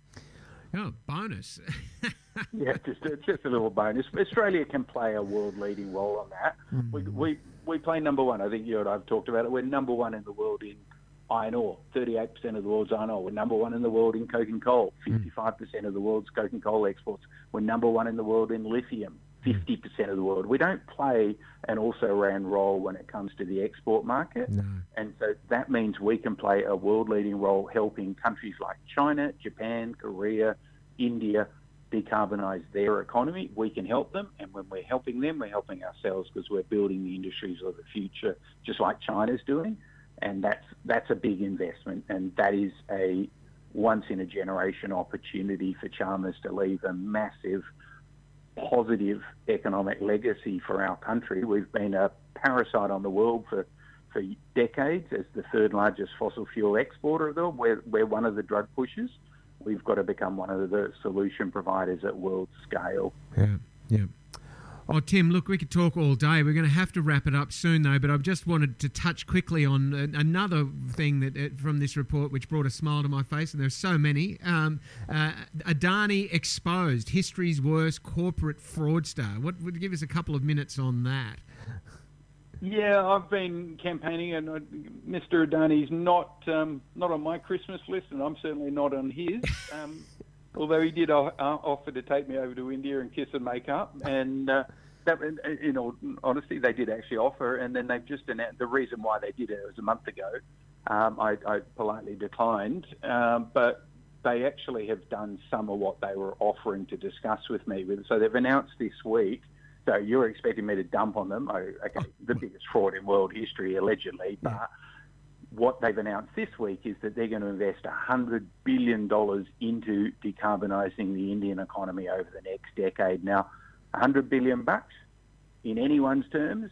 *laughs* oh, bonus. *laughs* yeah, just a, just a little bonus. Australia can play a world leading role on that. Mm. We, we we play number one. I think you and I've talked about it. We're number one in the world in iron ore. 38% of the world's iron ore. We're number one in the world in coke and coal. 55% mm. of the world's coke and coal exports. We're number one in the world in lithium. 50% mm. of the world. We don't play an also ran role when it comes to the export market. No. And so that means we can play a world leading role helping countries like China, Japan, Korea, India decarbonise their economy, we can help them. And when we're helping them, we're helping ourselves because we're building the industries of the future, just like China's doing. And that's that's a big investment, and that is a once in a generation opportunity for Chalmers to leave a massive positive economic legacy for our country. We've been a parasite on the world for for decades as the third largest fossil fuel exporter of the world. We're, we're one of the drug pushers we've got to become one of the solution providers at world scale. Yeah, yeah. Oh, Tim, look, we could talk all day. We're going to have to wrap it up soon, though. But I've just wanted to touch quickly on another thing that uh, from this report, which brought a smile to my face, and there's so many. Um, uh, Adani exposed history's worst corporate fraudster. What would give us a couple of minutes on that? Yeah, I've been campaigning, and uh, Mr. Adani's not um, not on my Christmas list, and I'm certainly not on his. Um, although he did uh, offer to take me over to India and kiss and make up, and uh, that, in all honesty, they did actually offer, and then they've just announced the reason why they did it, it was a month ago. Um, I, I, politely declined, um, but they actually have done some of what they were offering to discuss with me. So they've announced this week so you're expecting me to dump on them? Oh, okay, the biggest fraud in world history, allegedly. But. What they've announced this week is that they're going to invest $100 billion into decarbonising the Indian economy over the next decade. Now, 100 billion bucks in anyone's terms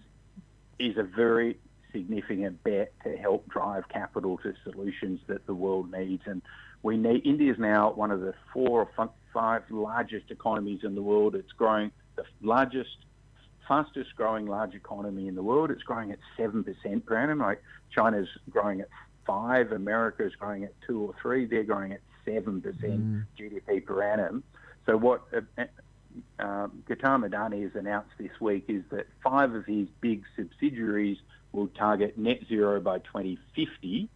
is a very significant bet to help drive capital to solutions that the world needs. And we need India is now one of the four or five largest economies in the world. It's growing the largest, fastest growing large economy in the world. It's growing at seven percent per annum. Like China's growing at five, America is growing at two or three. They're growing at seven percent Mm. GDP per annum. So what uh, uh, Gautam Adani has announced this week is that five of his big subsidiaries will target net zero by 2050,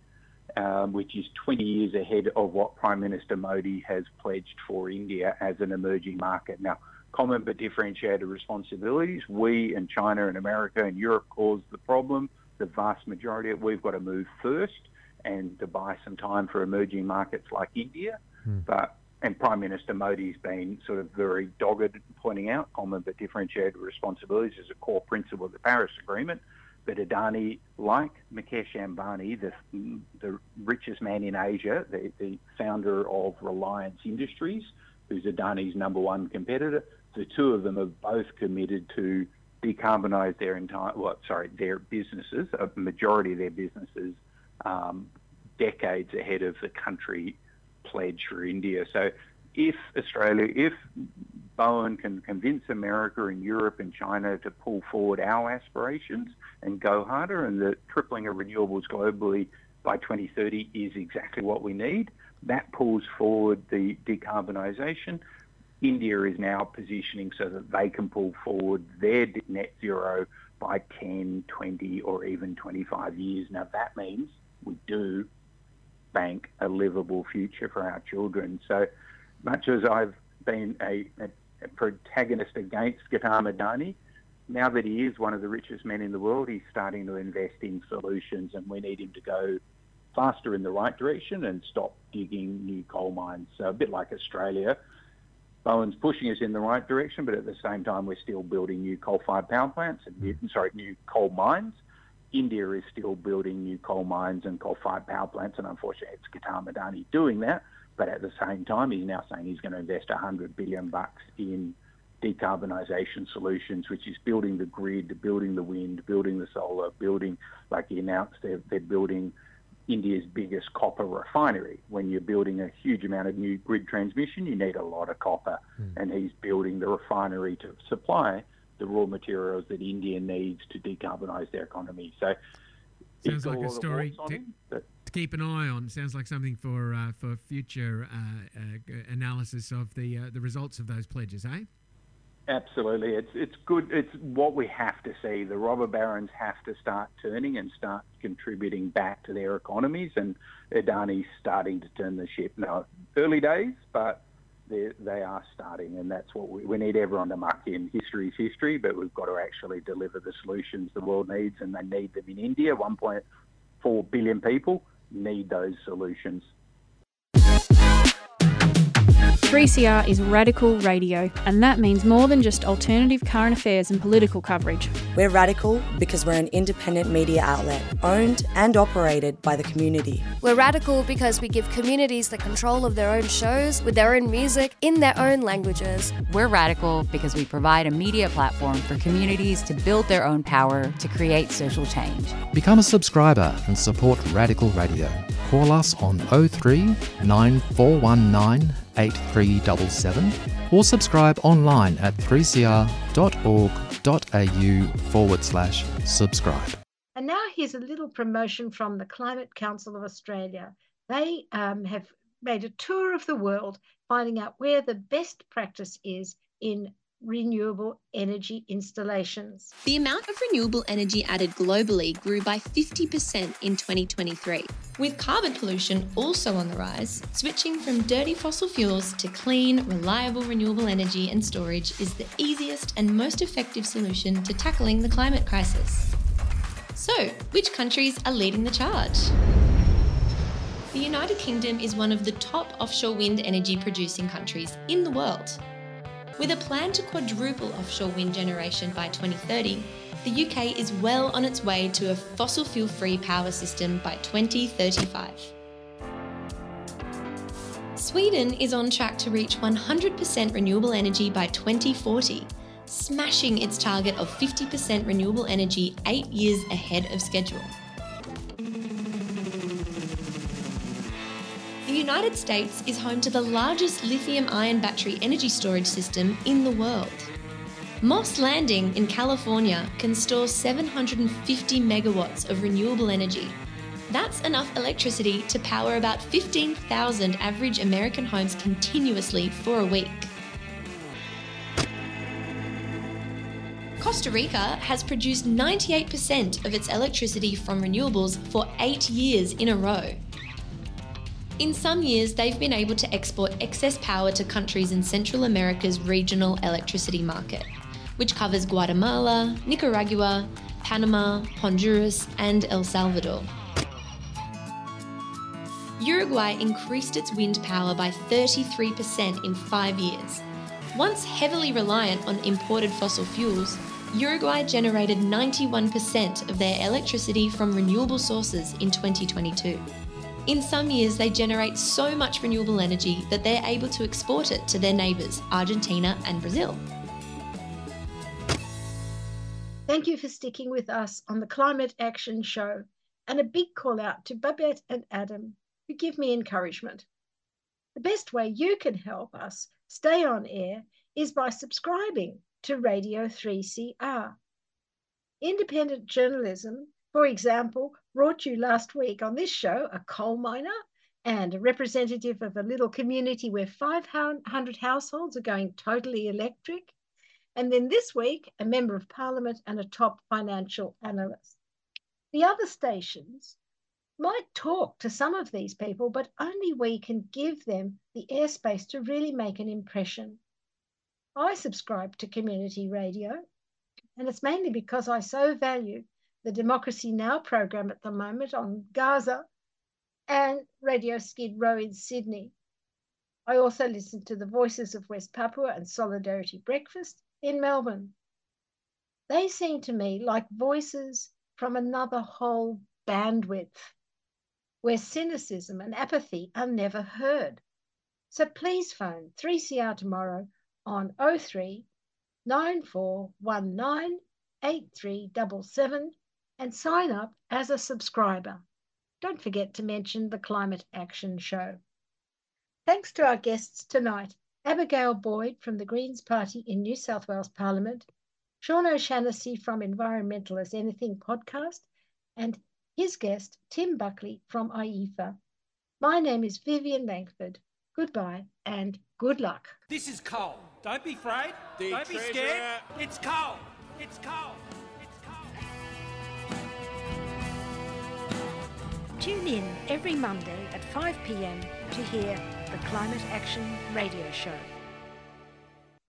um, which is 20 years ahead of what Prime Minister Modi has pledged for India as an emerging market. Now, common but differentiated responsibilities. We and China and America and Europe caused the problem. The vast majority of we've got to move first and to buy some time for emerging markets like India. Hmm. But and Prime Minister Modi's been sort of very dogged, pointing out common but differentiated responsibilities as a core principle of the Paris Agreement. But Adani, like Mukesh Ambani, the, the richest man in Asia, the, the founder of Reliance Industries, who's Adani's number one competitor, the two of them are both committed to decarbonise their entire, well, sorry, their businesses, a majority of their businesses, um, decades ahead of the country pledge for India. So if Australia, if Bowen can convince America and Europe and China to pull forward our aspirations and go harder, and the tripling of renewables globally by 2030 is exactly what we need, that pulls forward the decarbonisation. India is now positioning so that they can pull forward their net zero by 10, 20, or even 25 years. Now, that means we do bank a livable future for our children. So much as I've been a, a, a protagonist against Gautam Adani, now that he is one of the richest men in the world, he's starting to invest in solutions, and we need him to go faster in the right direction and stop digging new coal mines. So a bit like Australia, Bowen's pushing us in the right direction, but at the same time, we're still building new coal-fired power plants and new, mm-hmm. sorry, new coal mines. India is still building new coal mines and coal-fired power plants, and unfortunately, it's Gautam Adani doing that. But at the same time, he's now saying he's going to invest 100 billion bucks in decarbonisation solutions, which is building the grid, building the wind, building the solar, building, like he announced, they're, they're building India's biggest copper refinery. When you're building a huge amount of new grid transmission, you need a lot of copper, and he's building the refinery to supply the raw materials that India needs to decarbonise their economy. So Sounds like a story to, to keep an eye on. Sounds like something for uh, for future uh, uh, analysis of the uh, the results of those pledges, eh? Absolutely, it's it's good. It's what we have to see. The robber barons have to start turning and start contributing back to their economies, and Adani's starting to turn the ship. Now, early days, but they they are starting, and that's what we, we need everyone to muck in. History's history, but we've got to actually deliver the solutions the world needs, and they need them in India. 1.4 billion people need those solutions. 3CR is radical radio, and that means more than just alternative current affairs and political coverage. We're radical because we're an independent media outlet owned and operated by the community. We're radical because we give communities the control of their own shows with their own music in their own languages. We're radical because we provide a media platform for communities to build their own power to create social change. Become a subscriber and support Radical Radio. Call us on 03 9419 8377 or subscribe online at 3cr.org.au forward slash subscribe. And now here's a little promotion from the Climate Council of Australia. They um, have made a tour of the world, finding out where the best practice is in renewable energy installations. The amount of renewable energy added globally grew by 50% in 2023. With carbon pollution also on the rise, switching from dirty fossil fuels to clean, reliable renewable energy and storage is the easiest and most effective solution to tackling the climate crisis. So, which countries are leading the charge? The United Kingdom is one of the top offshore wind energy producing countries in the world. With a plan to quadruple offshore wind generation by 2030, the UK is well on its way to a fossil fuel free power system by 2035. Sweden is on track to reach 100% renewable energy by 2040. smashing its target of 50% renewable energy eight years ahead of schedule. United States is home to the largest lithium ion battery energy storage system in the world. Moss Landing in California can store 750 megawatts of renewable energy. That's enough electricity to power about 15,000 average American homes continuously for a week. Costa Rica has produced 98% of its electricity from renewables for eight years in a row. In some years, they've been able to export excess power to countries in Central America's regional electricity market which covers Guatemala, Nicaragua, Panama, Honduras, and El Salvador. Uruguay increased its wind power by 33% in five years. Once heavily reliant on imported fossil fuels, Uruguay generated 91% of their electricity from renewable sources in 2022. In some years, they generate so much renewable energy that they're able to export it to their neighbours, Argentina and Brazil. Thank you for sticking with us on the Climate Action Show, and a big call out to Babette and Adam, who give me encouragement. The best way you can help us stay on air is by subscribing to Radio 3CR. Independent journalism, for example, brought you last week on this show a coal miner and a representative of a little community where 500 households are going totally electric and then this week, a member of parliament and a top financial analyst. The other stations might talk to some of these people, but only we can give them the airspace to really make an impression. I subscribe to community radio, and it's mainly because I so value the Democracy Now! program at the moment on Gaza and Radio Skid Row in Sydney. I also listen to the Voices of West Papua and Solidarity Breakfast in Melbourne. They seem to me like voices from another whole bandwidth where cynicism and apathy are never heard. So please phone 3CR tomorrow on 03 9419 8377 and sign up as a subscriber. Don't forget to mention the Climate Action Show. Thanks to our guests tonight Abigail Boyd from the Greens Party in New South Wales Parliament, Sean O'Shannessy from Environmental as Anything podcast, and his guest, Tim Buckley from IEEFA. My name is Vivien Langford. Goodbye and good luck. This is coal. Don't be afraid. The Don't treasurer. be scared. It's coal. It's coal. Tune in every Monday at 5 pm to hear the Climate Action Radio Show.